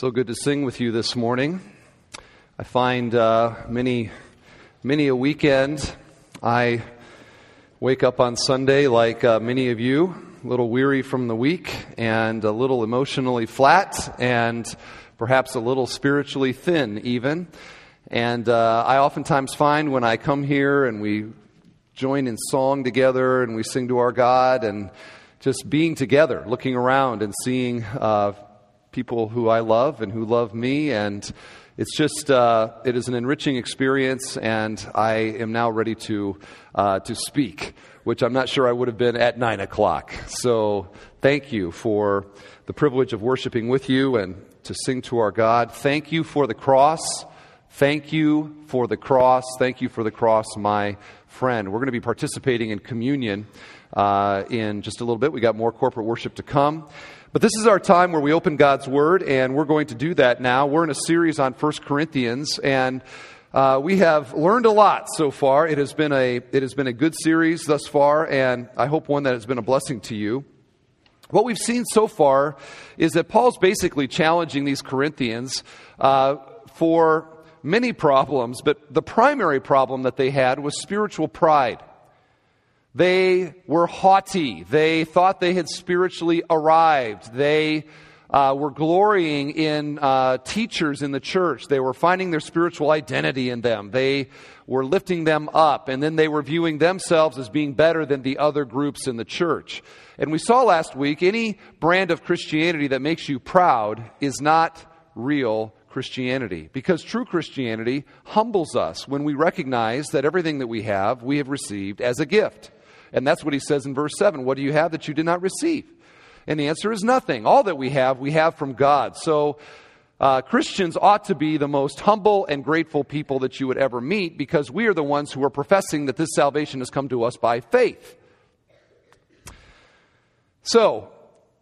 So good to sing with you this morning. I find uh, many, many a weekend I wake up on Sunday like uh, many of you, a little weary from the week and a little emotionally flat and perhaps a little spiritually thin, even. And uh, I oftentimes find when I come here and we join in song together and we sing to our God and just being together, looking around and seeing uh, people who I love and who love me. And it's just, uh, it is an enriching experience, and I am now ready to, uh, to speak, which I'm not sure I would have been at 9 o'clock. So thank you for the privilege of worshiping with you and to sing to our God. Thank you for the cross. Thank you for the cross. Thank you for the cross, my friend. We're going to be participating in communion uh, in just a little bit. We got more corporate worship to come. But this is our time where we open God's Word, and we're going to do that now. We're in a series on 1 Corinthians, and uh, we have learned a lot so far. It has, been a, it has been a good series thus far, and I hope one that has been a blessing to you. What we've seen so far is that Paul's basically challenging these Corinthians uh, for many problems, but the primary problem that they had was spiritual pride. They were haughty. They thought they had spiritually arrived. They uh, were glorying in uh, teachers in the church. They were finding their spiritual identity in them. They were lifting them up, and then they were viewing themselves as being better than the other groups in the church. And we saw last week any brand of Christianity that makes you proud is not real Christianity. Because true Christianity humbles us when we recognize that everything that we have, we have received as a gift. And that's what he says in verse 7 What do you have that you did not receive? And the answer is nothing. All that we have, we have from God. So, uh, Christians ought to be the most humble and grateful people that you would ever meet because we are the ones who are professing that this salvation has come to us by faith. So,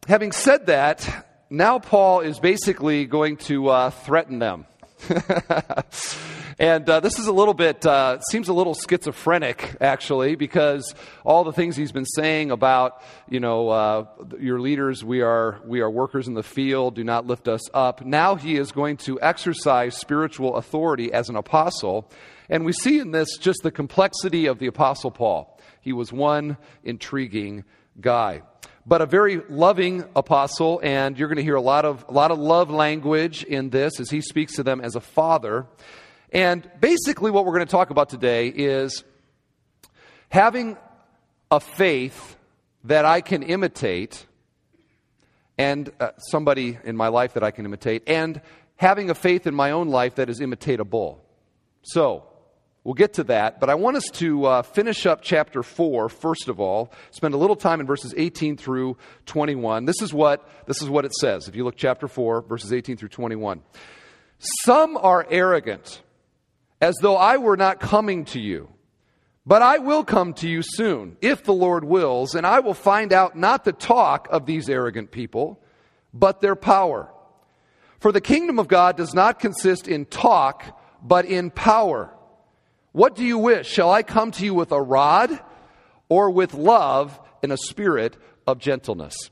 having said that, now Paul is basically going to uh, threaten them. And uh, this is a little bit, uh, seems a little schizophrenic, actually, because all the things he's been saying about, you know, uh, your leaders, we are, we are workers in the field, do not lift us up. Now he is going to exercise spiritual authority as an apostle. And we see in this just the complexity of the apostle Paul. He was one intriguing guy but a very loving apostle, and you're going to hear a lot of, a lot of love language in this as he speaks to them as a father. And basically, what we're going to talk about today is having a faith that I can imitate, and uh, somebody in my life that I can imitate, and having a faith in my own life that is imitatable. So, we'll get to that, but I want us to uh, finish up chapter 4, first of all, spend a little time in verses 18 through 21. This is what, this is what it says. If you look chapter 4, verses 18 through 21. Some are arrogant as though I were not coming to you. But I will come to you soon, if the Lord wills, and I will find out not the talk of these arrogant people, but their power. For the kingdom of God does not consist in talk, but in power. What do you wish? Shall I come to you with a rod, or with love and a spirit of gentleness?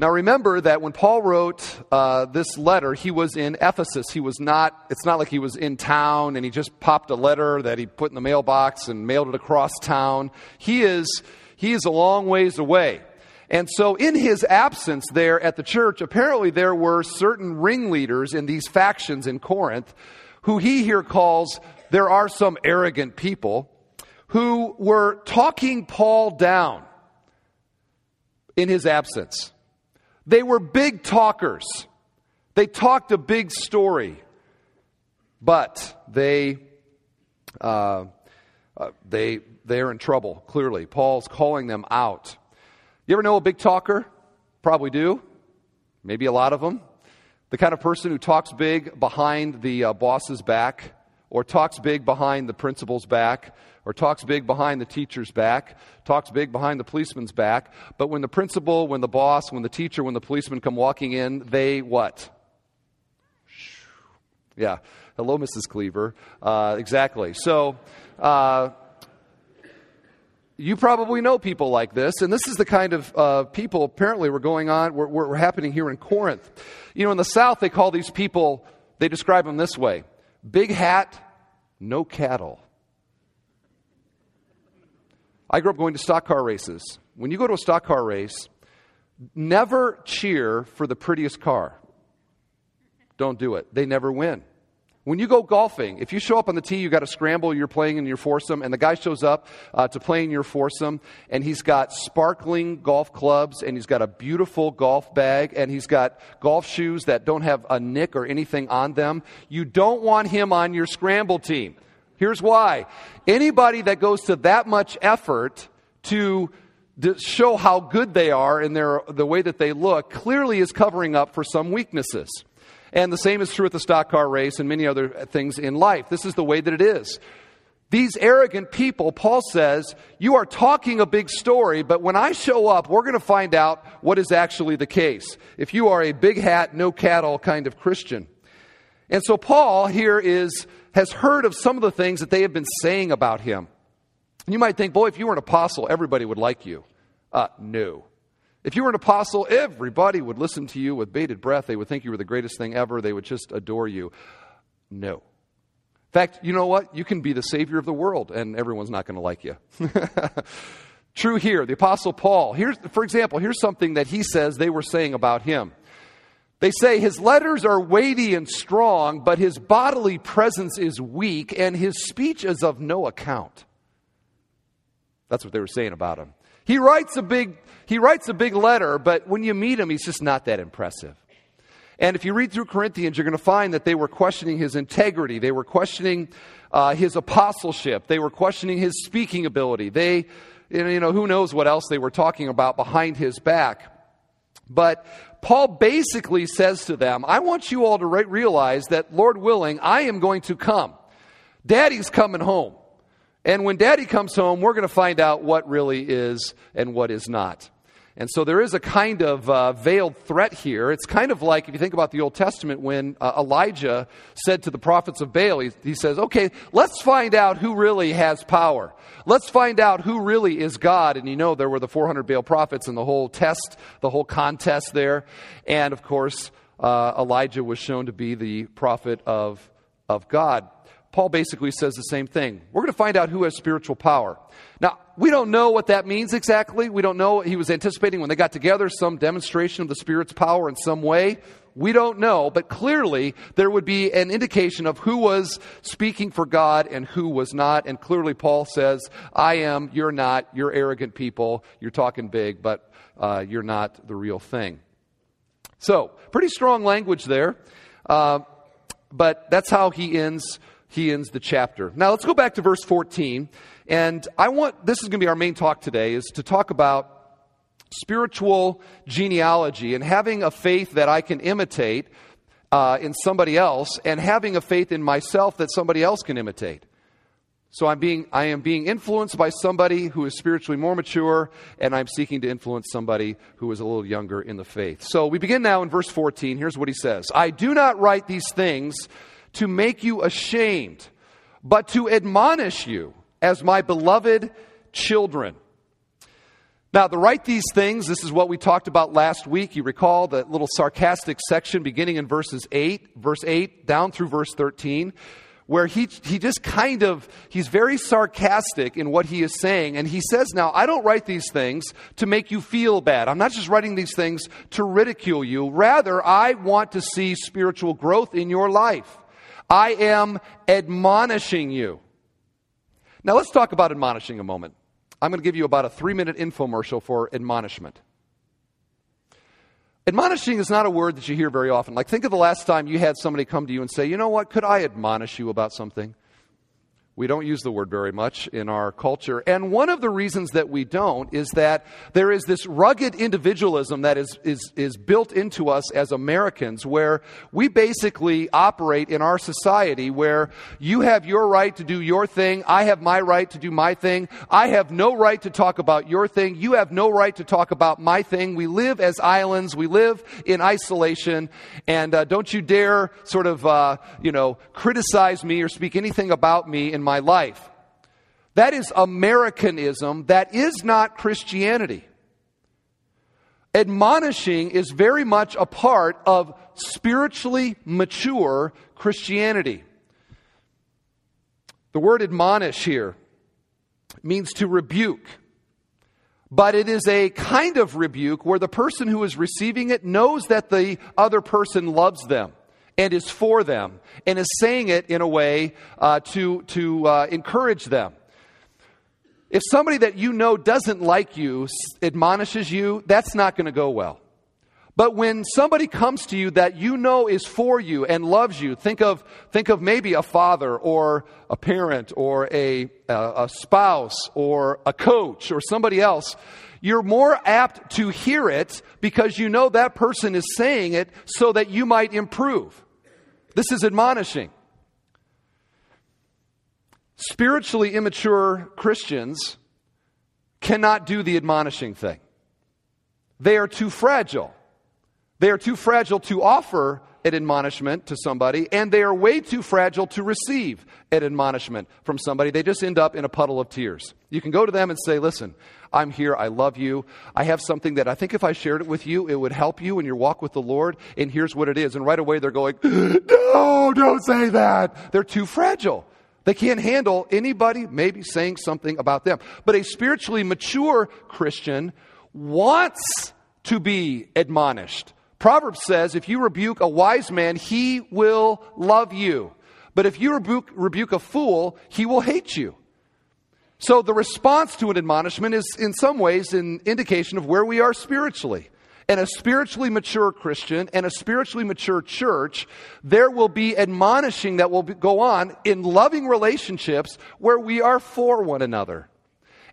Now remember that when Paul wrote uh, this letter, he was in Ephesus. He was not, it's not like he was in town and he just popped a letter that he put in the mailbox and mailed it across town. He is, he is a long ways away. And so, in his absence there at the church, apparently there were certain ringleaders in these factions in Corinth who he here calls, there are some arrogant people who were talking Paul down in his absence. They were big talkers. They talked a big story, but they, uh, uh, they, they're in trouble, clearly. Paul's calling them out. You ever know a big talker? Probably do. Maybe a lot of them. The kind of person who talks big behind the uh, boss's back, or talks big behind the principal's back, or talks big behind the teacher's back, talks big behind the policeman's back. But when the principal, when the boss, when the teacher, when the policeman come walking in, they what? Yeah. Hello, Mrs. Cleaver. Uh, exactly. So, uh, you probably know people like this, and this is the kind of uh, people apparently were going on, were, were happening here in Corinth. You know, in the South, they call these people, they describe them this way big hat, no cattle. I grew up going to stock car races. When you go to a stock car race, never cheer for the prettiest car. Don't do it. They never win. When you go golfing, if you show up on the tee, you got to scramble, you're playing in your foursome, and the guy shows up uh, to play in your foursome, and he's got sparkling golf clubs, and he's got a beautiful golf bag, and he's got golf shoes that don't have a nick or anything on them. You don't want him on your scramble team. Here's why. Anybody that goes to that much effort to show how good they are in their, the way that they look clearly is covering up for some weaknesses. And the same is true with the stock car race and many other things in life. This is the way that it is. These arrogant people, Paul says, you are talking a big story, but when I show up, we're going to find out what is actually the case. If you are a big hat, no cattle kind of Christian. And so Paul here is, has heard of some of the things that they have been saying about him. You might think, boy, if you were an apostle, everybody would like you. Uh, no. If you were an apostle, everybody would listen to you with bated breath. They would think you were the greatest thing ever. They would just adore you. No. In fact, you know what? You can be the savior of the world, and everyone's not going to like you. True here, the Apostle Paul. Here's, for example, here's something that he says they were saying about him. They say his letters are weighty and strong, but his bodily presence is weak, and his speech is of no account. That's what they were saying about him. He writes a big, he writes a big letter, but when you meet him, he's just not that impressive. And if you read through Corinthians, you're going to find that they were questioning his integrity. They were questioning uh, his apostleship. They were questioning his speaking ability. They, you know, who knows what else they were talking about behind his back. But Paul basically says to them, I want you all to re- realize that, Lord willing, I am going to come. Daddy's coming home. And when daddy comes home, we're going to find out what really is and what is not. And so there is a kind of uh, veiled threat here. It's kind of like, if you think about the Old Testament, when uh, Elijah said to the prophets of Baal, he, he says, okay, let's find out who really has power. Let's find out who really is God. And you know, there were the 400 Baal prophets and the whole test, the whole contest there. And of course, uh, Elijah was shown to be the prophet of, of God. Paul basically says the same thing. We're going to find out who has spiritual power. Now, we don't know what that means exactly. We don't know. He was anticipating when they got together some demonstration of the Spirit's power in some way. We don't know, but clearly there would be an indication of who was speaking for God and who was not. And clearly Paul says, I am, you're not, you're arrogant people, you're talking big, but uh, you're not the real thing. So, pretty strong language there. Uh, but that's how he ends he ends the chapter. Now let's go back to verse 14. And I want, this is going to be our main talk today, is to talk about spiritual genealogy and having a faith that I can imitate uh, in somebody else and having a faith in myself that somebody else can imitate. So I'm being, I am being influenced by somebody who is spiritually more mature, and I'm seeking to influence somebody who is a little younger in the faith. So we begin now in verse 14. Here's what he says I do not write these things to make you ashamed, but to admonish you as my beloved children. Now, to write these things, this is what we talked about last week. You recall the little sarcastic section beginning in verses 8, verse 8 down through verse 13, where he, he just kind of, he's very sarcastic in what he is saying. And he says, Now, I don't write these things to make you feel bad. I'm not just writing these things to ridicule you. Rather, I want to see spiritual growth in your life. I am admonishing you. Now let's talk about admonishing a moment. I'm going to give you about a three minute infomercial for admonishment. Admonishing is not a word that you hear very often. Like, think of the last time you had somebody come to you and say, You know what, could I admonish you about something? We don't use the word very much in our culture. And one of the reasons that we don't is that there is this rugged individualism that is, is, is built into us as Americans, where we basically operate in our society where you have your right to do your thing, I have my right to do my thing, I have no right to talk about your thing, you have no right to talk about my thing. We live as islands, we live in isolation, and uh, don't you dare sort of, uh, you know, criticize me or speak anything about me in my my life. That is Americanism. That is not Christianity. Admonishing is very much a part of spiritually mature Christianity. The word admonish here means to rebuke, but it is a kind of rebuke where the person who is receiving it knows that the other person loves them and is for them and is saying it in a way uh, to, to uh, encourage them. If somebody that you know doesn't like you admonishes you, that's not going to go well. But when somebody comes to you that you know is for you and loves you, think of, think of maybe a father or a parent or a, a, spouse or a coach or somebody else, you're more apt to hear it because you know that person is saying it so that you might improve. This is admonishing. Spiritually immature Christians cannot do the admonishing thing. They are too fragile. They are too fragile to offer an admonishment to somebody, and they are way too fragile to receive an admonishment from somebody. They just end up in a puddle of tears. You can go to them and say, Listen, I'm here. I love you. I have something that I think if I shared it with you, it would help you in your walk with the Lord, and here's what it is. And right away they're going, No, don't say that. They're too fragile. They can't handle anybody maybe saying something about them. But a spiritually mature Christian wants to be admonished. Proverbs says if you rebuke a wise man, he will love you. But if you rebuke, rebuke a fool, he will hate you. So the response to an admonishment is in some ways an indication of where we are spiritually and a spiritually mature Christian and a spiritually mature church, there will be admonishing that will go on in loving relationships where we are for one another.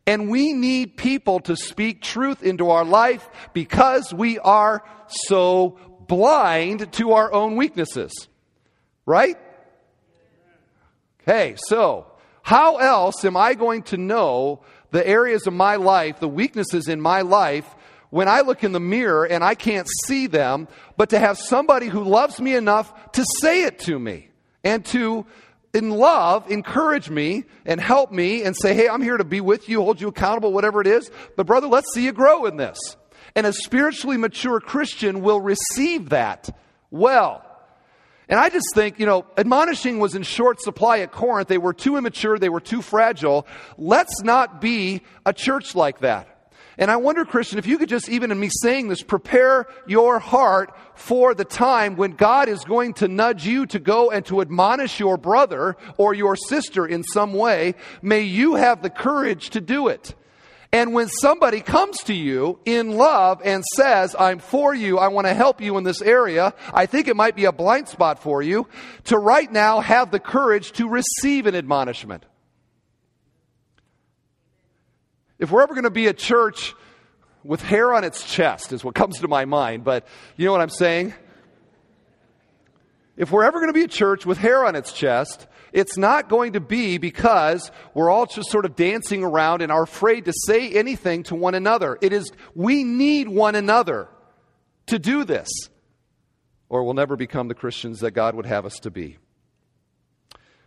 And we need people to speak truth into our life because we are so blind to our own weaknesses. Right? Okay, so how else am I going to know the areas of my life, the weaknesses in my life, when I look in the mirror and I can't see them, but to have somebody who loves me enough to say it to me and to, in love, encourage me and help me and say, hey, I'm here to be with you, hold you accountable, whatever it is. But brother, let's see you grow in this. And a spiritually mature Christian will receive that well. And I just think, you know, admonishing was in short supply at Corinth. They were too immature, they were too fragile. Let's not be a church like that. And I wonder, Christian, if you could just, even in me saying this, prepare your heart for the time when God is going to nudge you to go and to admonish your brother or your sister in some way. May you have the courage to do it. And when somebody comes to you in love and says, I'm for you, I want to help you in this area, I think it might be a blind spot for you, to right now have the courage to receive an admonishment. If we're ever going to be a church with hair on its chest, is what comes to my mind, but you know what I'm saying? If we're ever going to be a church with hair on its chest, it's not going to be because we're all just sort of dancing around and are afraid to say anything to one another. It is, we need one another to do this, or we'll never become the Christians that God would have us to be.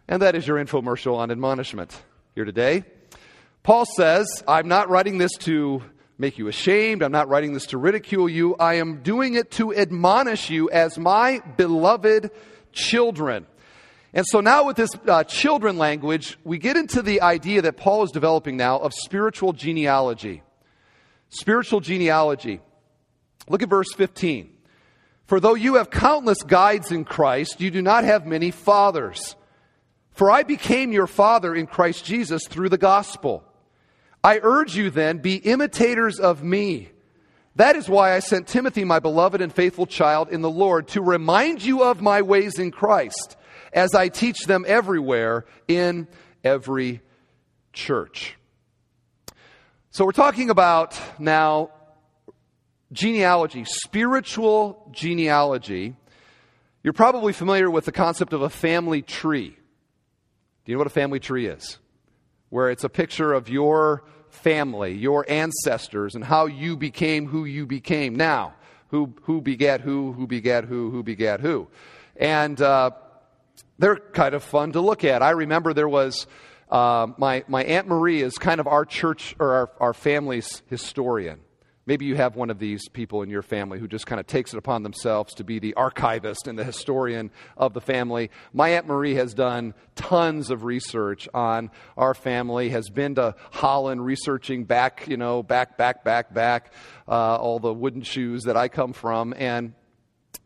And that is your infomercial on admonishment here today. Paul says, I'm not writing this to make you ashamed. I'm not writing this to ridicule you. I am doing it to admonish you as my beloved children. And so now, with this uh, children language, we get into the idea that Paul is developing now of spiritual genealogy. Spiritual genealogy. Look at verse 15. For though you have countless guides in Christ, you do not have many fathers. For I became your father in Christ Jesus through the gospel. I urge you then, be imitators of me. That is why I sent Timothy, my beloved and faithful child in the Lord, to remind you of my ways in Christ, as I teach them everywhere in every church. So we're talking about now genealogy, spiritual genealogy. You're probably familiar with the concept of a family tree. Do you know what a family tree is? where it's a picture of your family, your ancestors, and how you became who you became. Now, who, who begat who, who begat who, who begat who. And uh, they're kind of fun to look at. I remember there was uh, my, my Aunt Marie is kind of our church or our, our family's historian. Maybe you have one of these people in your family who just kind of takes it upon themselves to be the archivist and the historian of the family. My Aunt Marie has done tons of research on our family, has been to Holland researching back, you know, back, back, back, back, uh, all the wooden shoes that I come from. And,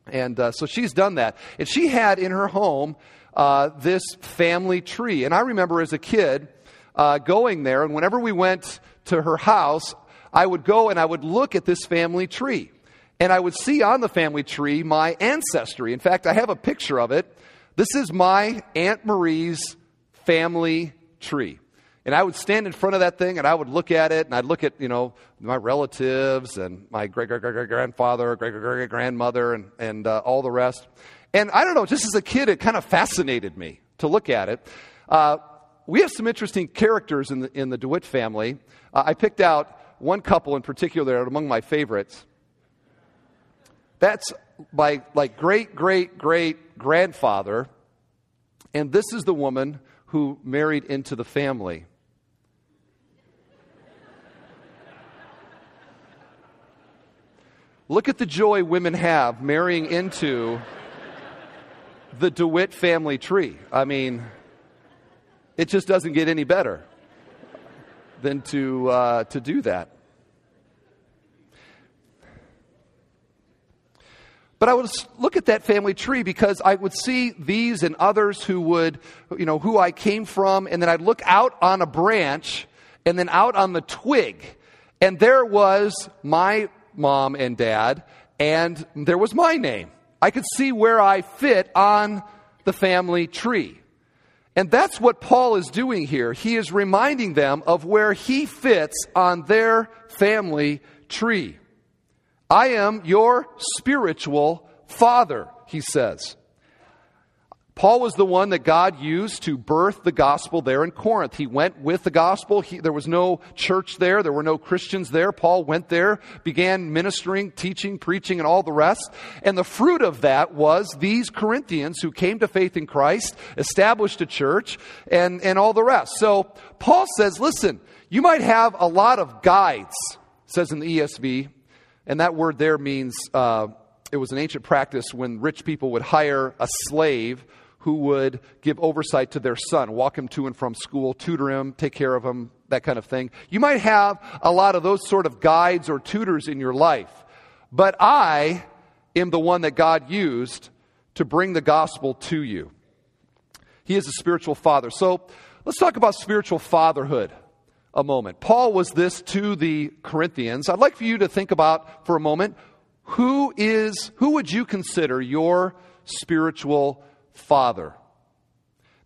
and uh, so she's done that. And she had in her home uh, this family tree. And I remember as a kid uh, going there, and whenever we went to her house, I would go and I would look at this family tree. And I would see on the family tree my ancestry. In fact, I have a picture of it. This is my Aunt Marie's family tree. And I would stand in front of that thing and I would look at it and I'd look at, you know, my relatives and my great great great grandfather, great great grandmother, and, and uh, all the rest. And I don't know, just as a kid, it kind of fascinated me to look at it. Uh, we have some interesting characters in the, in the DeWitt family. Uh, I picked out one couple in particular among my favorites. That's my like great great great grandfather, and this is the woman who married into the family. Look at the joy women have marrying into the DeWitt family tree. I mean, it just doesn't get any better than to, uh, to do that. But I would look at that family tree because I would see these and others who would, you know, who I came from, and then I'd look out on a branch and then out on the twig. And there was my mom and dad, and there was my name. I could see where I fit on the family tree. And that's what Paul is doing here. He is reminding them of where he fits on their family tree. I am your spiritual father, he says. Paul was the one that God used to birth the gospel there in Corinth. He went with the gospel. He, there was no church there. There were no Christians there. Paul went there, began ministering, teaching, preaching, and all the rest. And the fruit of that was these Corinthians who came to faith in Christ, established a church, and, and all the rest. So Paul says, listen, you might have a lot of guides, says in the ESV, and that word there means, uh, it was an ancient practice when rich people would hire a slave who would give oversight to their son, walk him to and from school, tutor him, take care of him, that kind of thing. You might have a lot of those sort of guides or tutors in your life. But I am the one that God used to bring the gospel to you. He is a spiritual father. So let's talk about spiritual fatherhood a moment. Paul was this to the Corinthians. I'd like for you to think about for a moment who is who would you consider your spiritual father.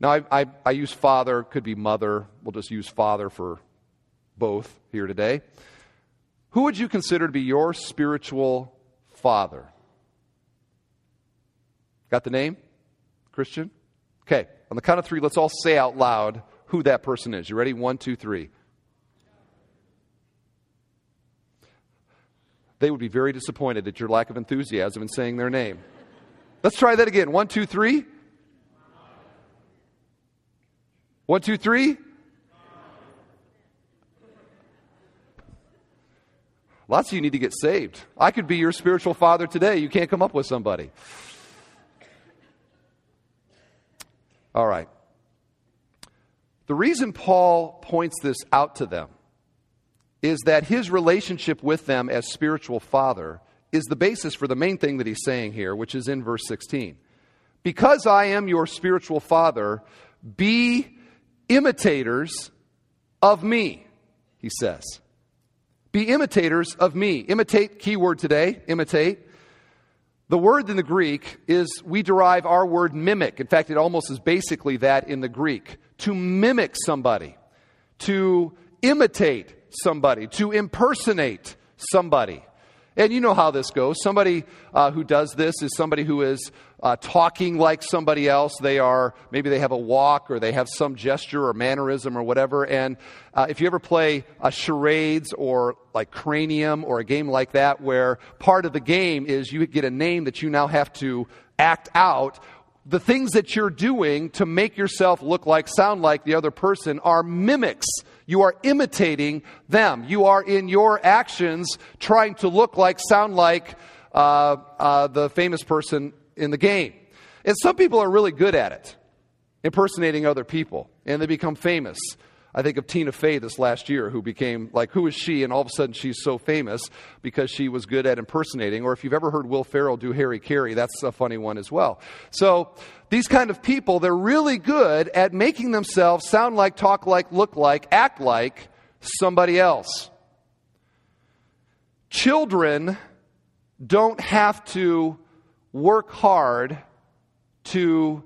Now, I, I, I, use father, could be mother. We'll just use father for both here today. Who would you consider to be your spiritual father? Got the name? Christian? Okay, on the count of three, let's all say out loud who that person is. You ready? One, two, three. They would be very disappointed at your lack of enthusiasm in saying their name. Let's try that again. One, two, three. One, two, three. Lots of you need to get saved. I could be your spiritual father today. You can't come up with somebody. All right. The reason Paul points this out to them is that his relationship with them as spiritual father is the basis for the main thing that he's saying here, which is in verse 16. Because I am your spiritual father, be imitators of me, he says. Be imitators of me. Imitate, keyword today, imitate. The word in the Greek is, we derive our word mimic. In fact, it almost is basically that in the Greek. To mimic somebody, to imitate somebody, to impersonate somebody. And you know how this goes. Somebody uh, who does this is somebody who is uh, talking like somebody else. They are, maybe they have a walk or they have some gesture or mannerism or whatever. And uh, if you ever play a charades or like cranium or a game like that where part of the game is you get a name that you now have to act out the things that you're doing to make yourself look like, sound like the other person are mimics. You are imitating them. You are in your actions trying to look like, sound like uh, uh, the famous person in the game. And some people are really good at it, impersonating other people, and they become famous. I think of Tina Fey this last year, who became like, who is she? And all of a sudden she's so famous because she was good at impersonating. Or if you've ever heard Will Ferrell do Harry Caray, that's a funny one as well. So these kind of people, they're really good at making themselves sound like, talk like, look like, act like somebody else. Children don't have to work hard to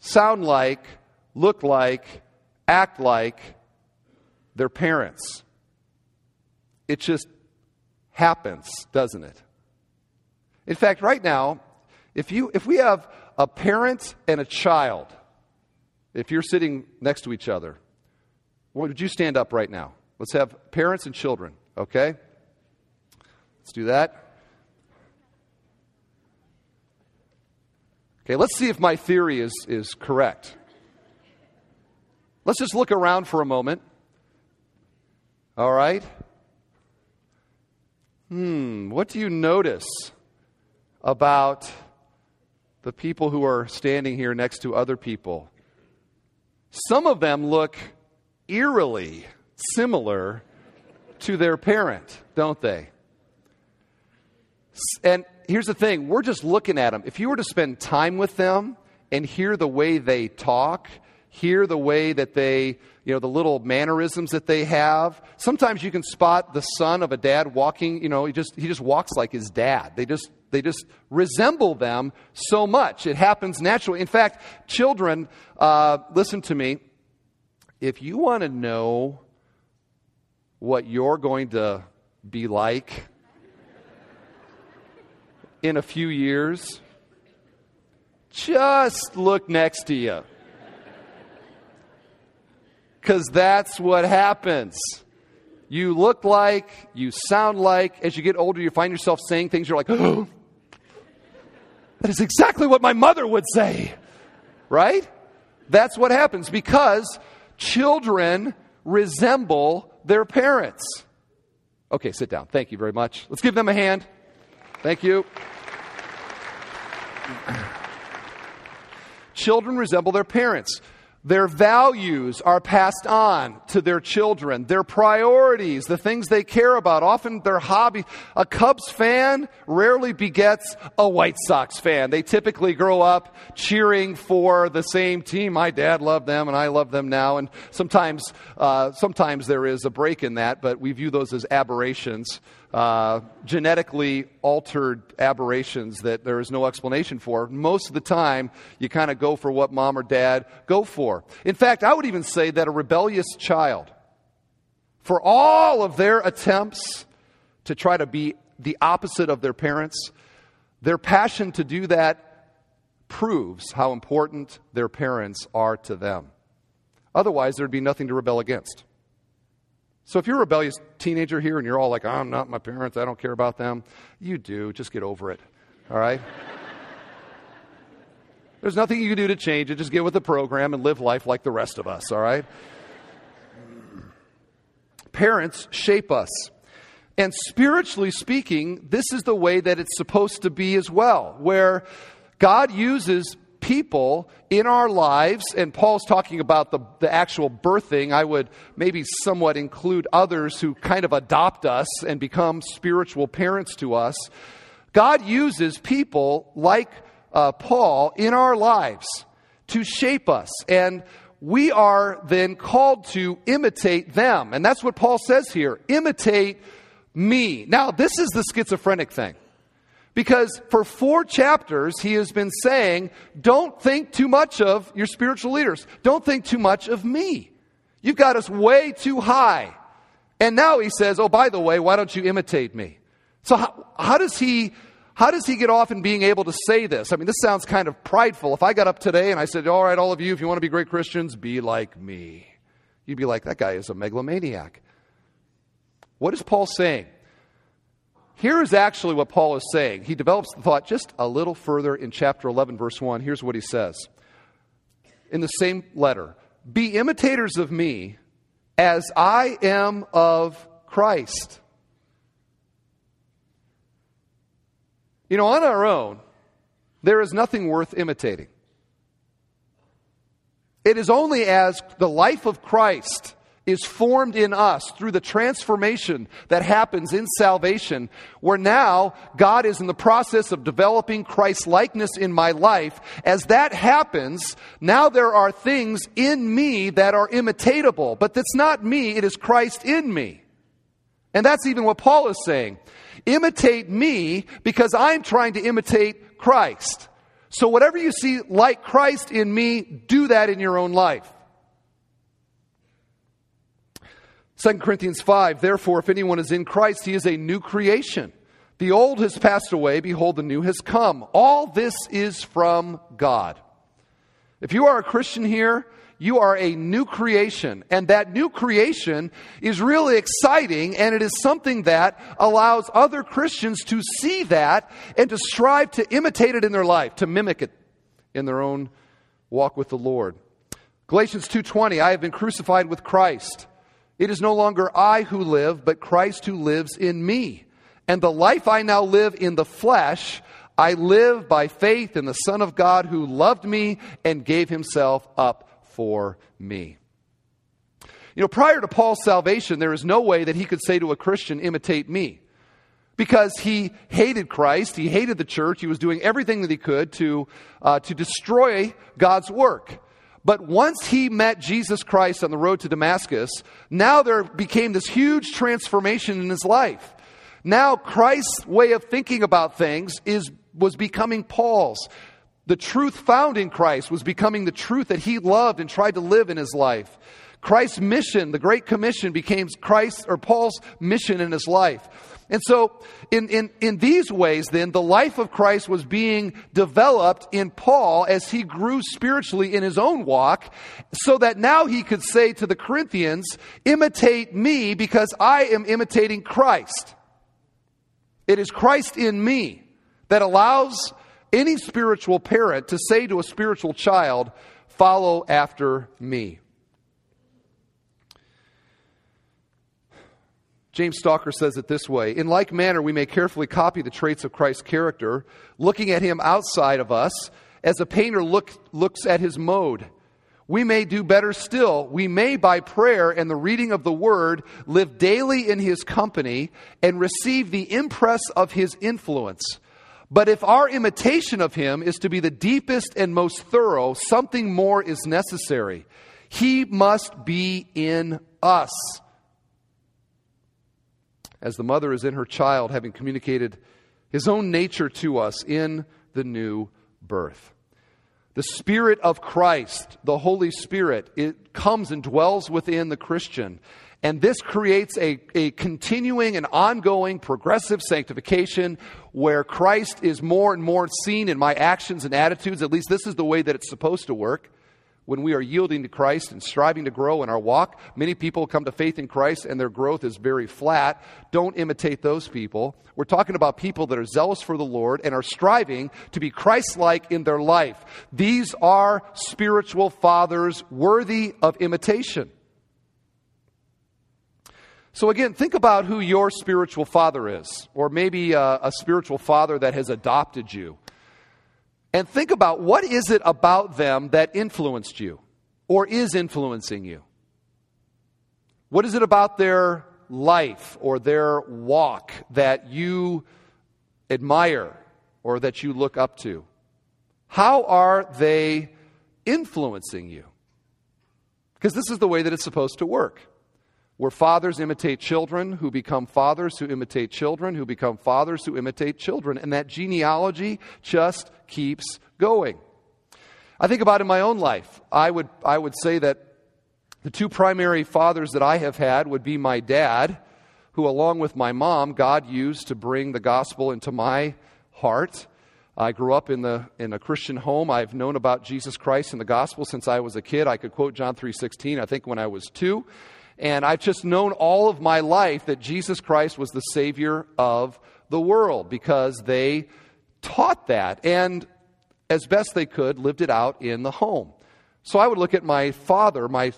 sound like, look like, act like their parents. It just happens, doesn't it? In fact, right now, if, you, if we have a parent and a child, if you're sitting next to each other, would you stand up right now? Let's have parents and children, okay? Let's do that. Okay, let's see if my theory is, is correct. Let's just look around for a moment. All right? Hmm, what do you notice about the people who are standing here next to other people? Some of them look eerily similar to their parent, don't they? And here's the thing we're just looking at them. If you were to spend time with them and hear the way they talk, hear the way that they, you know, the little mannerisms that they have. Sometimes you can spot the son of a dad walking, you know, he just, he just walks like his dad. They just, they just resemble them so much. It happens naturally. In fact, children, uh, listen to me. If you want to know what you're going to be like in a few years, just look next to you because that's what happens. You look like, you sound like, as you get older, you find yourself saying things you're like, oh, that is exactly what my mother would say. Right? That's what happens because children resemble their parents. Okay, sit down. Thank you very much. Let's give them a hand. Thank you. Children resemble their parents. Their values are passed on to their children. Their priorities, the things they care about, often their hobby. A Cubs fan rarely begets a White Sox fan. They typically grow up cheering for the same team. My dad loved them and I love them now. And sometimes, uh, sometimes there is a break in that, but we view those as aberrations uh, genetically altered aberrations that there is no explanation for. Most of the time, you kind of go for what mom or dad go for. In fact, I would even say that a rebellious child, for all of their attempts to try to be the opposite of their parents, their passion to do that proves how important their parents are to them. Otherwise, there'd be nothing to rebel against. So if you're a rebellious teenager here and you're all like, I'm not my parents, I don't care about them, you do. Just get over it. All right? There's nothing you can do to change it. Just get with the program and live life like the rest of us, all right? Parents shape us. And spiritually speaking, this is the way that it's supposed to be as well, where God uses people in our lives, and Paul's talking about the, the actual birthing. I would maybe somewhat include others who kind of adopt us and become spiritual parents to us. God uses people like uh, Paul in our lives to shape us. And we are then called to imitate them. And that's what Paul says here imitate me. Now, this is the schizophrenic thing. Because for four chapters, he has been saying, don't think too much of your spiritual leaders. Don't think too much of me. You've got us way too high. And now he says, oh, by the way, why don't you imitate me? So how, how does he, how does he get off in being able to say this? I mean, this sounds kind of prideful. If I got up today and I said, all right, all of you, if you want to be great Christians, be like me. You'd be like, that guy is a megalomaniac. What is Paul saying? Here is actually what Paul is saying. He develops the thought just a little further in chapter 11, verse 1. Here's what he says in the same letter Be imitators of me as I am of Christ. You know, on our own, there is nothing worth imitating. It is only as the life of Christ is formed in us through the transformation that happens in salvation, where now God is in the process of developing Christ likeness in my life. As that happens, now there are things in me that are imitatable, but that's not me, it is Christ in me. And that's even what Paul is saying. Imitate me because I'm trying to imitate Christ. So, whatever you see like Christ in me, do that in your own life. 2 Corinthians 5 Therefore, if anyone is in Christ, he is a new creation. The old has passed away, behold, the new has come. All this is from God. If you are a Christian here, you are a new creation. And that new creation is really exciting, and it is something that allows other Christians to see that and to strive to imitate it in their life, to mimic it in their own walk with the Lord. Galatians 2:20 I have been crucified with Christ. It is no longer I who live, but Christ who lives in me. And the life I now live in the flesh, I live by faith in the Son of God who loved me and gave himself up for me. You know, prior to Paul's salvation, there is no way that he could say to a Christian, imitate me. Because he hated Christ, he hated the church, he was doing everything that he could to, uh, to destroy God's work. But once he met Jesus Christ on the road to Damascus, now there became this huge transformation in his life. Now Christ's way of thinking about things is, was becoming Paul's. The truth found in Christ was becoming the truth that he loved and tried to live in his life. Christ's mission, the Great Commission, became Christ or Paul's mission in his life. And so, in, in, in these ways, then, the life of Christ was being developed in Paul as he grew spiritually in his own walk, so that now he could say to the Corinthians, Imitate me because I am imitating Christ. It is Christ in me that allows any spiritual parent to say to a spiritual child, Follow after me. James Stalker says it this way In like manner, we may carefully copy the traits of Christ's character, looking at him outside of us as a painter look, looks at his mode. We may do better still. We may, by prayer and the reading of the word, live daily in his company and receive the impress of his influence. But if our imitation of him is to be the deepest and most thorough, something more is necessary. He must be in us. As the mother is in her child, having communicated his own nature to us in the new birth. The Spirit of Christ, the Holy Spirit, it comes and dwells within the Christian. And this creates a, a continuing and ongoing progressive sanctification where Christ is more and more seen in my actions and attitudes. At least this is the way that it's supposed to work. When we are yielding to Christ and striving to grow in our walk, many people come to faith in Christ and their growth is very flat. Don't imitate those people. We're talking about people that are zealous for the Lord and are striving to be Christ like in their life. These are spiritual fathers worthy of imitation. So, again, think about who your spiritual father is, or maybe a, a, spiritual father that has adopted you. And think about what is it about them that influenced you or is influencing you? What is it about their life or their walk that you admire or that you look up to? How are they influencing you? Because this is the way that it's supposed to work where fathers imitate children who become fathers who imitate children who become fathers who imitate children. And that genealogy just keeps going. I think about in my own life. I would, I would say that the two primary fathers that I have had would be my dad, who, along with my mom, God used to bring the gospel into my heart. I grew up in, the, in a Christian home. I've known about Jesus Christ and the gospel since I was a kid. I could quote John 3.16, I think, when I was two. And I've just known all of my life that Jesus Christ was the Savior of the world because they taught that and, as best they could, lived it out in the home. So I would look at my father, my,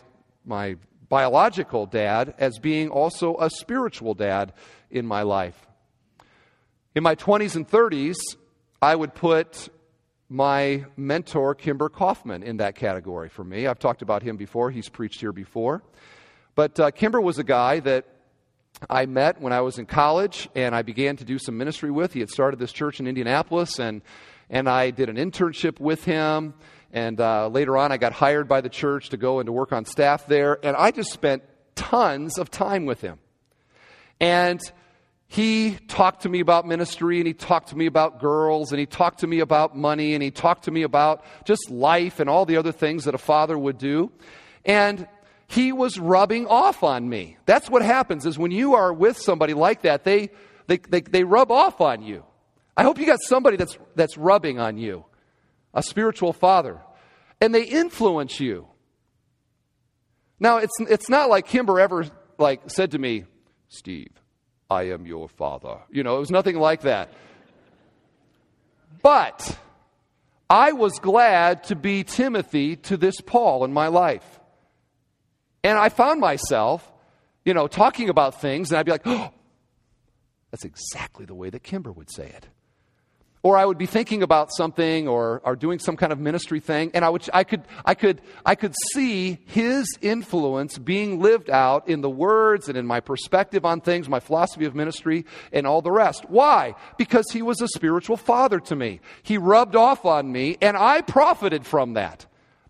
my biological dad, as being also a spiritual dad in my life. In my 20s and 30s, I would put my mentor, Kimber Kaufman, in that category for me. I've talked about him before, he's preached here before. But uh, Kimber was a guy that I met when I was in college and I began to do some ministry with. He had started this church in Indianapolis, and, and I did an internship with him. And uh, later on, I got hired by the church to go and to work on staff there. And I just spent tons of time with him. And he talked to me about ministry and he talked to me about girls and he talked to me about money and he talked to me about just life and all the other things that a father would do. And he was rubbing off on me. That's what happens is when you are with somebody like that, they, they, they, they rub off on you. I hope you got somebody that's, that's rubbing on you, a spiritual father, and they influence you. Now, it's, it's not like Kimber ever like said to me, Steve, I am your father. You know, it was nothing like that. But I was glad to be Timothy to this Paul in my life. And I found myself, you know, talking about things, and I'd be like, oh, that's exactly the way that Kimber would say it. Or I would be thinking about something or, or doing some kind of ministry thing, and I, would, I, could, I, could, I could see his influence being lived out in the words and in my perspective on things, my philosophy of ministry, and all the rest. Why? Because he was a spiritual father to me. He rubbed off on me, and I profited from that.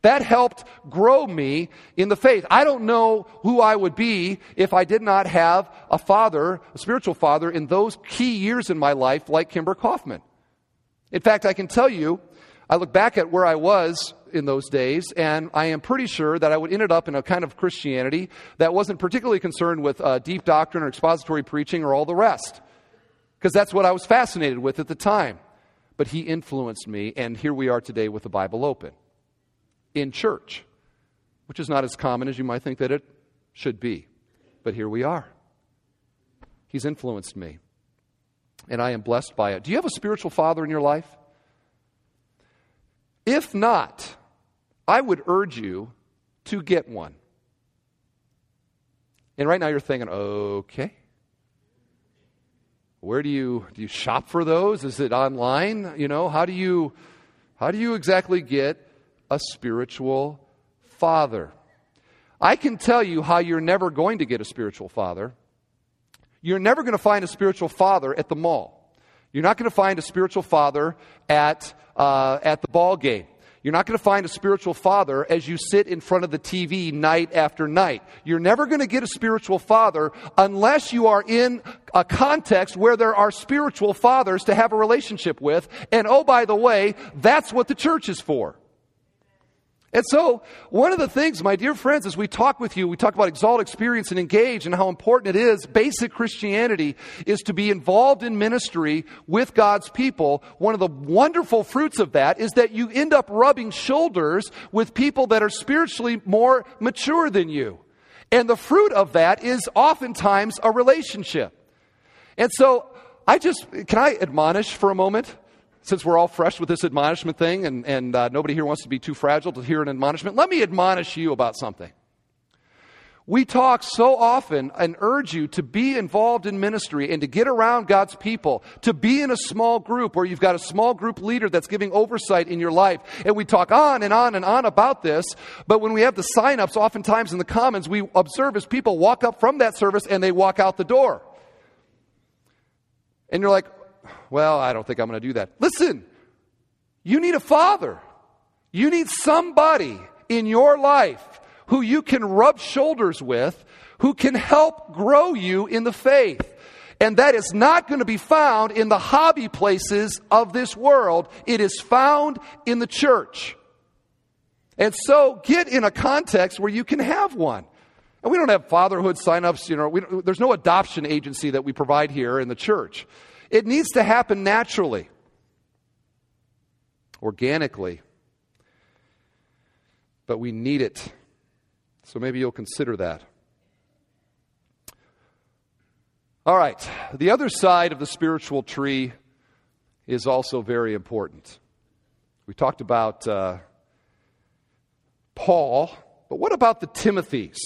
That helped grow me in the faith. I don't know who I would be if I did not have a father, a spiritual father, in those key years in my life like Kimber Kaufman. In fact, I can tell you, I look back at where I was in those days, and I am pretty sure that I would ended up in a kind of Christianity that wasn't particularly concerned with uh, deep doctrine or expository preaching or all the rest, because that's what I was fascinated with at the time. But he influenced me, and here we are today with the Bible open in church, which is not as common as you might think that it should be. But here we are. He's influenced me and I am blessed by it. Do you have a spiritual father in your life? If not, I would urge you to get one. And right now you're thinking, okay. Where do you do you shop for those? Is it online? You know, how do you how do you exactly get a spiritual father? I can tell you how you're never going to get a spiritual father you're never going to find a spiritual father at the mall. You're not going to find a spiritual father at, uh, at the ball game. You're not going to find a spiritual father as you sit in front of the TV night after night. You're never going to get a spiritual father unless you are in a context where there are spiritual fathers to have a relationship with. And oh, by the way, that's what the church is for. And so, one of the things, my dear friends, as we talk with you, we talk about exalt, experience, and engage, and how important it is, basic Christianity is to be involved in ministry with God's people. One of the wonderful fruits of that is that you end up rubbing shoulders with people that are spiritually more mature than you. And the fruit of that is oftentimes a relationship. And so, I just, can I admonish for a moment? Since we're all fresh with this admonishment thing and, and uh, nobody here wants to be too fragile to hear an admonishment, let me admonish you about something. We talk so often and urge you to be involved in ministry and to get around God's people, to be in a small group where you've got a small group leader that's giving oversight in your life. And we talk on and on and on about this, but when we have the sign-ups, oftentimes in the Commons, we observe as people walk up from that service and they walk out the door. And you're like, well, I don't think I'm going to do that. Listen, you need a father. You need somebody in your life who you can rub shoulders with, who can help grow you in the faith. And that is not going to be found in the hobby places of this world. It is found in the church. And so get in a context where you can have one. And we don't have fatherhood sign-ups, you know, we, there's no adoption agency that we provide here in the church. It needs to happen naturally, organically. But we need it. So maybe you'll consider that. All right, the other side of the spiritual tree is also very important. We talked about uh, Paul, but what about the Timothys?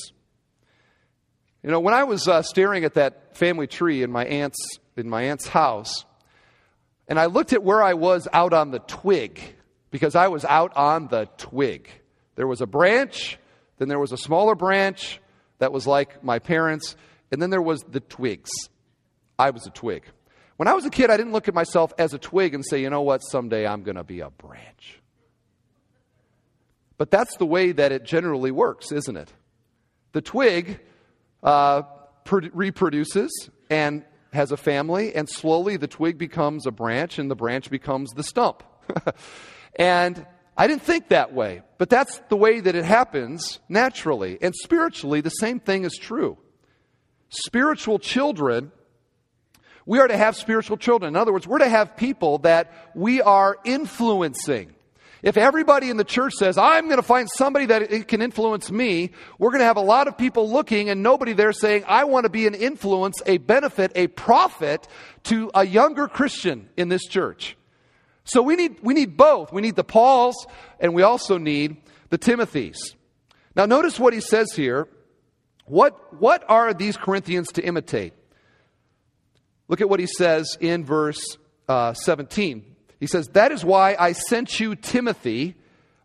You know, when I was uh, staring at that family tree in my aunt's in my aunt's house, and I looked at where I was out on the twig because I was out on the twig. There was a branch, then there was a smaller branch that was like my parents, and then there was the twigs. I was a twig. When I was a kid, I didn't look at myself as a twig and say, you know what, someday I'm going to be a branch. But that's the way that it generally works, isn't it? The twig uh, reproduces and has a family, and slowly the twig becomes a branch, and the branch becomes the stump. and I didn't think that way, but that's the way that it happens naturally. And spiritually, the same thing is true. Spiritual children, we are to have spiritual children. In other words, we're to have people that we are influencing. If everybody in the church says, I'm going to find somebody that can influence me, we're going to have a lot of people looking and nobody there saying, I want to be an influence, a benefit, a profit to a younger Christian in this church. So we need, we need both. We need the Pauls and we also need the Timothys. Now notice what he says here. What, what are these Corinthians to imitate? Look at what he says in verse uh, 17. He says, That is why I sent you Timothy,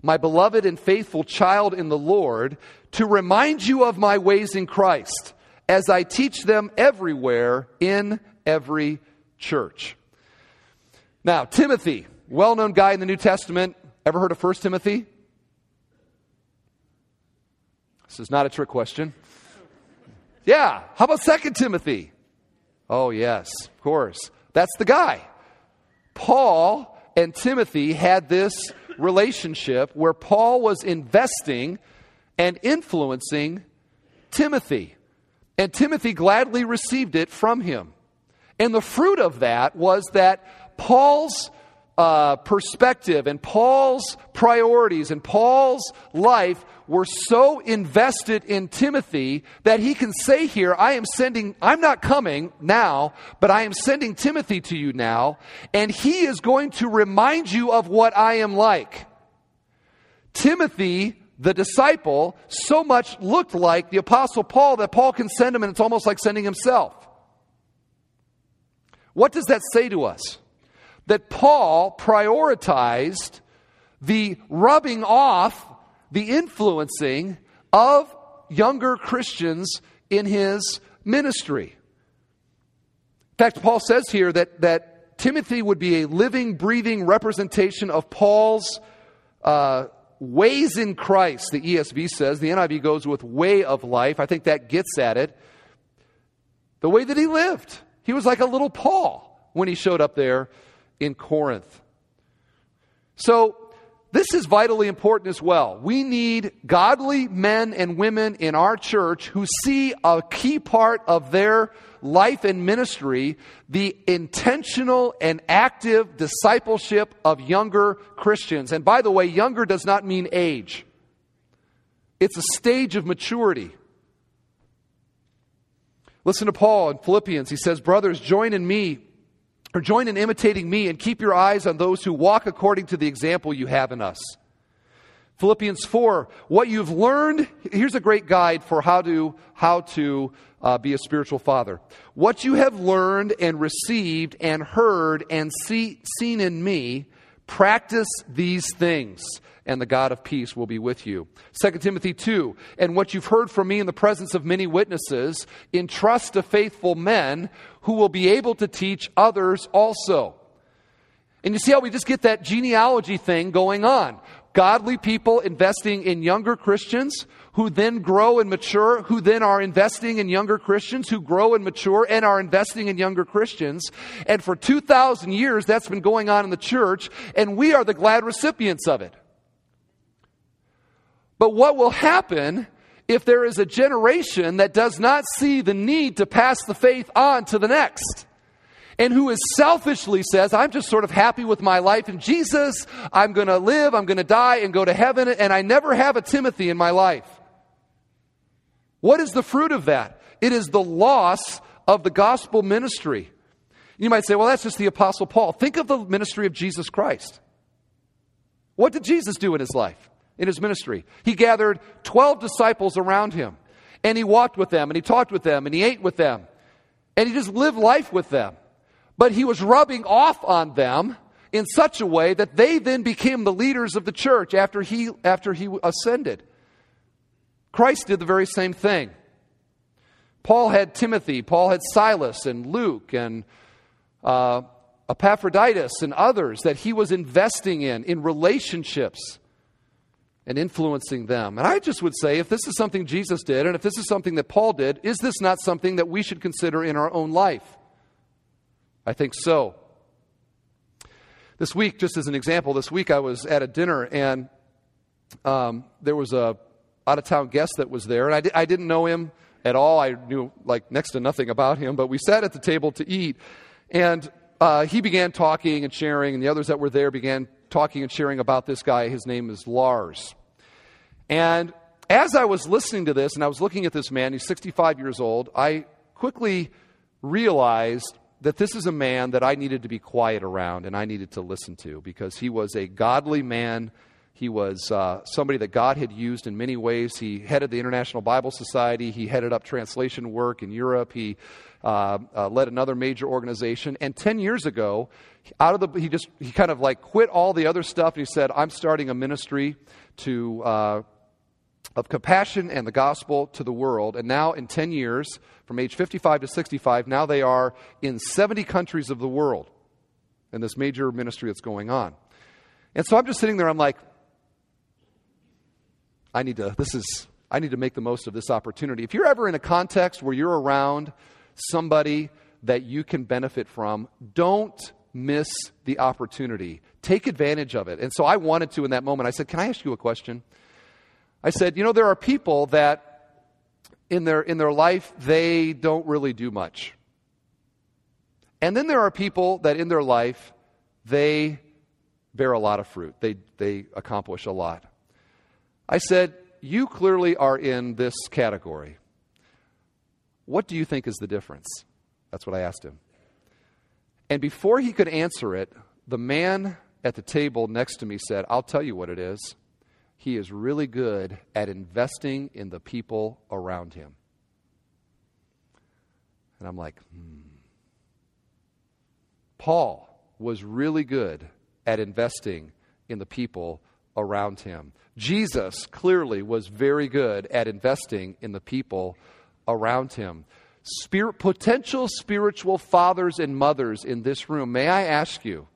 my beloved and faithful child in the Lord, to remind you of my ways in Christ, as I teach them everywhere in every church. Now, Timothy, well known guy in the New Testament. Ever heard of 1 Timothy? This is not a trick question. Yeah. How about 2 Timothy? Oh, yes, of course. That's the guy. Paul and Timothy had this relationship where Paul was investing and influencing Timothy. And Timothy gladly received it from him. And the fruit of that was that Paul's uh, perspective and Paul's priorities and Paul's life were so invested in Timothy that he can say here, I am sending, I'm not coming now, but I am sending Timothy to you now, and he is going to remind you of what I am like. Timothy, the disciple, so much looked like the Apostle Paul that Paul can send him, and it's almost like sending himself. What does that say to us? That Paul prioritized the rubbing off, the influencing of younger Christians in his ministry. In fact, Paul says here that, that Timothy would be a living, breathing representation of Paul's uh, ways in Christ, the ESV says. The NIV goes with way of life. I think that gets at it. The way that he lived. He was like a little Paul when he showed up there in Corinth. So, this is vitally important as well. We need godly men and women in our church who see a key part of their life and ministry the intentional and active discipleship of younger Christians. And by the way, younger does not mean age, it's a stage of maturity. Listen to Paul in Philippians. He says, Brothers, join in me or join in imitating me and keep your eyes on those who walk according to the example you have in us. Philippians 4, what you've learned, here's a great guide for how to, how to uh, be a spiritual father. What you have learned and received and heard and see, seen in me, practice these things and the God of peace will be with you. 2 Timothy 2, and what you've heard from me in the presence of many witnesses, entrust to faithful men who will be able to teach others also. And you see how we just get that genealogy thing going on. Godly people investing in younger Christians who then grow and mature, who then are investing in younger Christians, who grow and mature and are investing in younger Christians. And for 2,000 years, that's been going on in the church, and we are the glad recipients of it. But what will happen if there is a generation that does not see the need to pass the faith on to the next? And who is selfishly says, I'm just sort of happy with my life in Jesus. I'm going to live, I'm going to die and go to heaven, and I never have a Timothy in my life. What is the fruit of that? It is the loss of the gospel ministry. You might say, well, that's just the Apostle Paul. Think of the ministry of Jesus Christ. What did Jesus do in his life, in his ministry? He gathered 12 disciples around him, and he walked with them, and he talked with them, and he ate with them, and he just lived life with them. But he was rubbing off on them in such a way that they then became the leaders of the church after he, after he ascended. Christ did the very same thing. Paul had Timothy, Paul had Silas and Luke and uh, Epaphroditus and others that he was investing in, in relationships and influencing them. And I just would say if this is something Jesus did, and if this is something that Paul did, is this not something that we should consider in our own life? I think so. This week, just as an example, this week I was at a dinner and um, there was a out of town guest that was there, and I, di- I didn't know him at all. I knew like next to nothing about him, but we sat at the table to eat, and uh, he began talking and sharing, and the others that were there began talking and sharing about this guy. His name is Lars. And as I was listening to this and I was looking at this man, he's 65 years old, I quickly realized that this is a man that I needed to be quiet around and I needed to listen to because he was a godly man. He was uh, somebody that God had used in many ways. He headed the International Bible Society. He headed up translation work in Europe. He uh, uh, led another major organization. And 10 years ago, out of the, he just, he kind of like quit all the other stuff and he said, I'm starting a ministry to, uh, of compassion and the gospel to the world. And now, in 10 years, from age 55 to 65, now they are in 70 countries of the world in this major ministry that's going on. And so I'm just sitting there, I'm like, I need to, this is, I need to make the most of this opportunity. If you're ever in a context where you're around somebody that you can benefit from, don't miss the opportunity. Take advantage of it. And so I wanted to in that moment. I said, Can I ask you a question? I said, You know, there are people that in their, in their life, they don't really do much. And then there are people that in their life, they bear a lot of fruit, they, they accomplish a lot. I said, You clearly are in this category. What do you think is the difference? That's what I asked him. And before he could answer it, the man at the table next to me said, I'll tell you what it is. He is really good at investing in the people around him. And I'm like, hmm. Paul was really good at investing in the people around him. Jesus clearly was very good at investing in the people around him. Spirit, potential spiritual fathers and mothers in this room, may I ask you,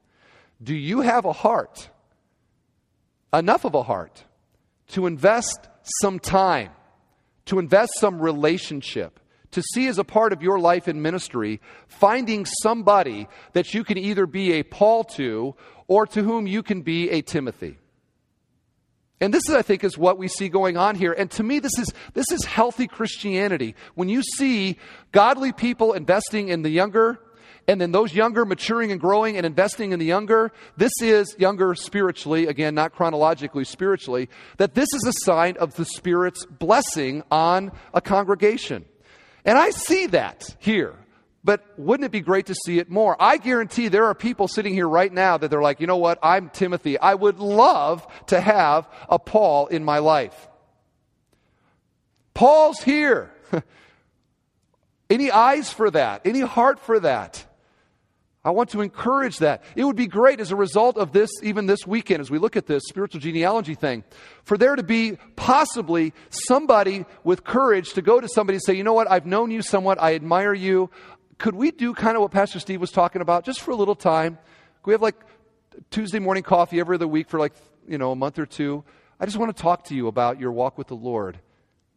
do you have a heart, enough of a heart, to invest some time, to invest some relationship, to see as a part of your life in ministry, finding somebody that you can either be a Paul to or to whom you can be a Timothy? And this, is, I think, is what we see going on here. And to me, this is, this is healthy Christianity. When you see godly people investing in the younger, and then those younger maturing and growing and investing in the younger, this is younger spiritually, again, not chronologically, spiritually, that this is a sign of the Spirit's blessing on a congregation. And I see that here. But wouldn't it be great to see it more? I guarantee there are people sitting here right now that they're like, you know what? I'm Timothy. I would love to have a Paul in my life. Paul's here. Any eyes for that? Any heart for that? I want to encourage that. It would be great as a result of this, even this weekend, as we look at this spiritual genealogy thing, for there to be possibly somebody with courage to go to somebody and say, you know what, I've known you somewhat, I admire you, could we do kind of what Pastor Steve was talking about just for a little time? Could we have like Tuesday morning coffee every other week for like, you know, a month or two? I just want to talk to you about your walk with the Lord.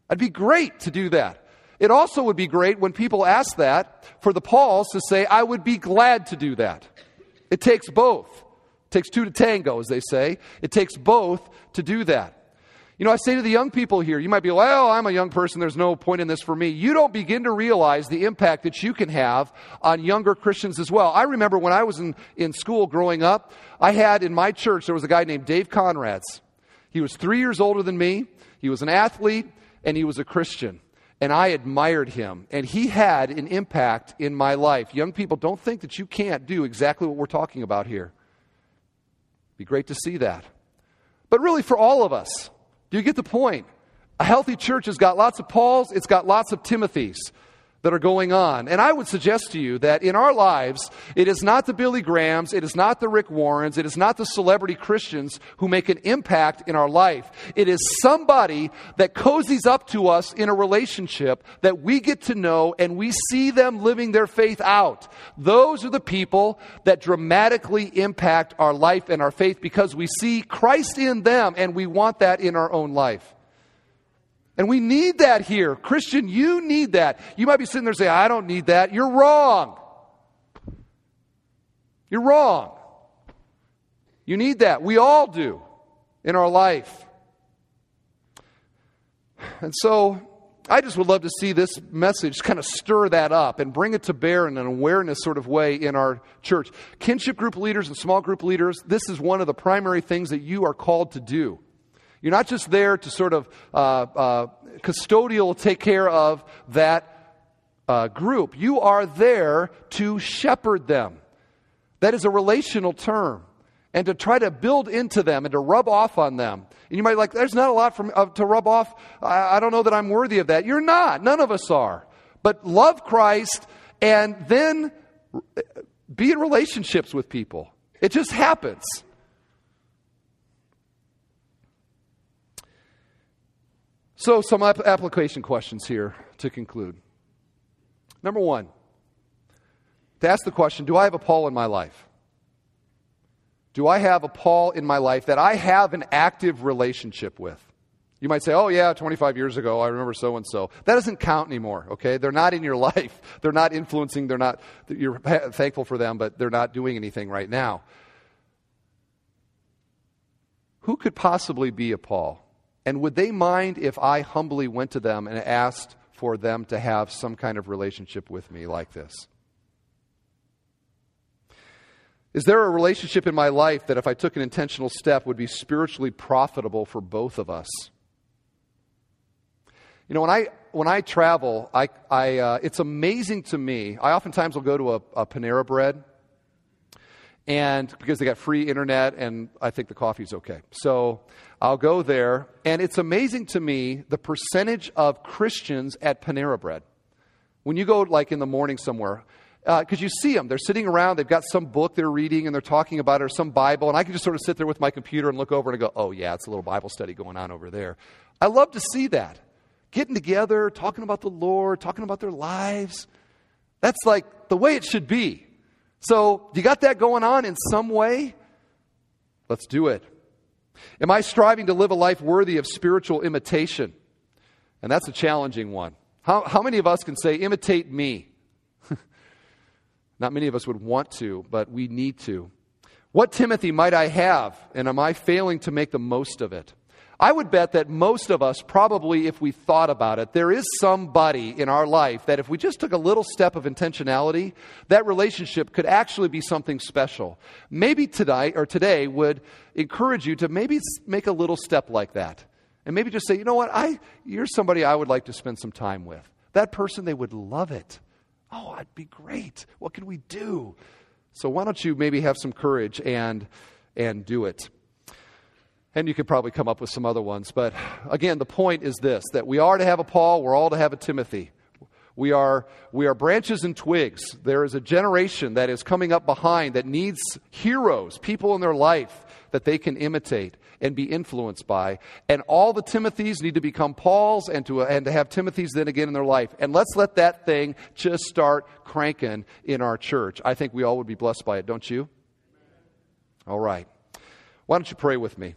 It'd be great to do that. It also would be great when people ask that for the Pauls to say, I would be glad to do that. It takes both. It takes two to tango, as they say. It takes both to do that. You know, I say to the young people here, you might be, like, well, I'm a young person, there's no point in this for me. You don't begin to realize the impact that you can have on younger Christians as well. I remember when I was in, in school growing up, I had in my church, there was a guy named Dave Conrads. He was three years older than me, he was an athlete, and he was a Christian. and I admired him, and he had an impact in my life. Young people, don't think that you can't do exactly what we're talking about here. Be great to see that. But really, for all of us, do you get the point? A healthy church has got lots of Pauls, it's got lots of Timothys that are going on. And I would suggest to you that in our lives, it is not the Billy Grahams, it is not the Rick Warrens, it is not the celebrity Christians who make an impact in our life. It is somebody that cozies up to us in a relationship that we get to know and we see them living their faith out. Those are the people that dramatically impact our life and our faith because we see Christ in them and we want that in our own life. And we need that here. Christian, you need that. You might be sitting there saying, I don't need that. You're wrong. You're wrong. You need that. We all do in our life. And so I just would love to see this message kind of stir that up and bring it to bear in an awareness sort of way in our church. Kinship group leaders and small group leaders, this is one of the primary things that you are called to do. You're not just there to sort of uh, uh, custodial take care of that uh, group. You are there to shepherd them. That is a relational term. And to try to build into them and to rub off on them. And you might like, there's not a lot from, uh, to rub off. I, I don't know that I'm worthy of that. You're not. None of us are. But love Christ and then be in relationships with people. It just happens. So, some application questions here to conclude. Number one, to ask the question Do I have a Paul in my life? Do I have a Paul in my life that I have an active relationship with? You might say, oh, yeah, 25 years ago, I remember so and so. That doesn't count anymore, okay? They're not in your life. They're not influencing. They're not, you're thankful for them, but they're not doing anything right now. Who could possibly be a Paul? And would they mind if I humbly went to them and asked for them to have some kind of relationship with me like this? Is there a relationship in my life that if I took an intentional step would be spiritually profitable for both of us? You know, when I when I travel, I, I uh, it's amazing to me. I oftentimes will go to a, a Panera Bread and because they got free internet and I think the coffee's okay. So I'll go there, and it's amazing to me the percentage of Christians at Panera Bread. When you go like in the morning somewhere, because uh, you see them, they're sitting around, they've got some book they're reading and they're talking about it or some Bible, and I can just sort of sit there with my computer and look over and go, oh yeah, it's a little Bible study going on over there. I love to see that. Getting together, talking about the Lord, talking about their lives. That's like the way it should be. So, you got that going on in some way? Let's do it. Am I striving to live a life worthy of spiritual imitation? And that's a challenging one. How, how many of us can say, imitate me? Not many of us would want to, but we need to. What Timothy might I have, and am I failing to make the most of it? I would bet that most of us, probably if we thought about it, there is somebody in our life that if we just took a little step of intentionality, that relationship could actually be something special. Maybe tonight or today would encourage you to maybe make a little step like that. And maybe just say, you know what, I, you're somebody I would like to spend some time with. That person, they would love it. Oh, it'd be great. What can we do? So why don't you maybe have some courage and, and do it? And you could probably come up with some other ones. But again, the point is this that we are to have a Paul, we're all to have a Timothy. We are, we are branches and twigs. There is a generation that is coming up behind that needs heroes, people in their life that they can imitate and be influenced by. And all the Timothys need to become Pauls and to, and to have Timothys then again in their life. And let's let that thing just start cranking in our church. I think we all would be blessed by it, don't you? All right. Why don't you pray with me?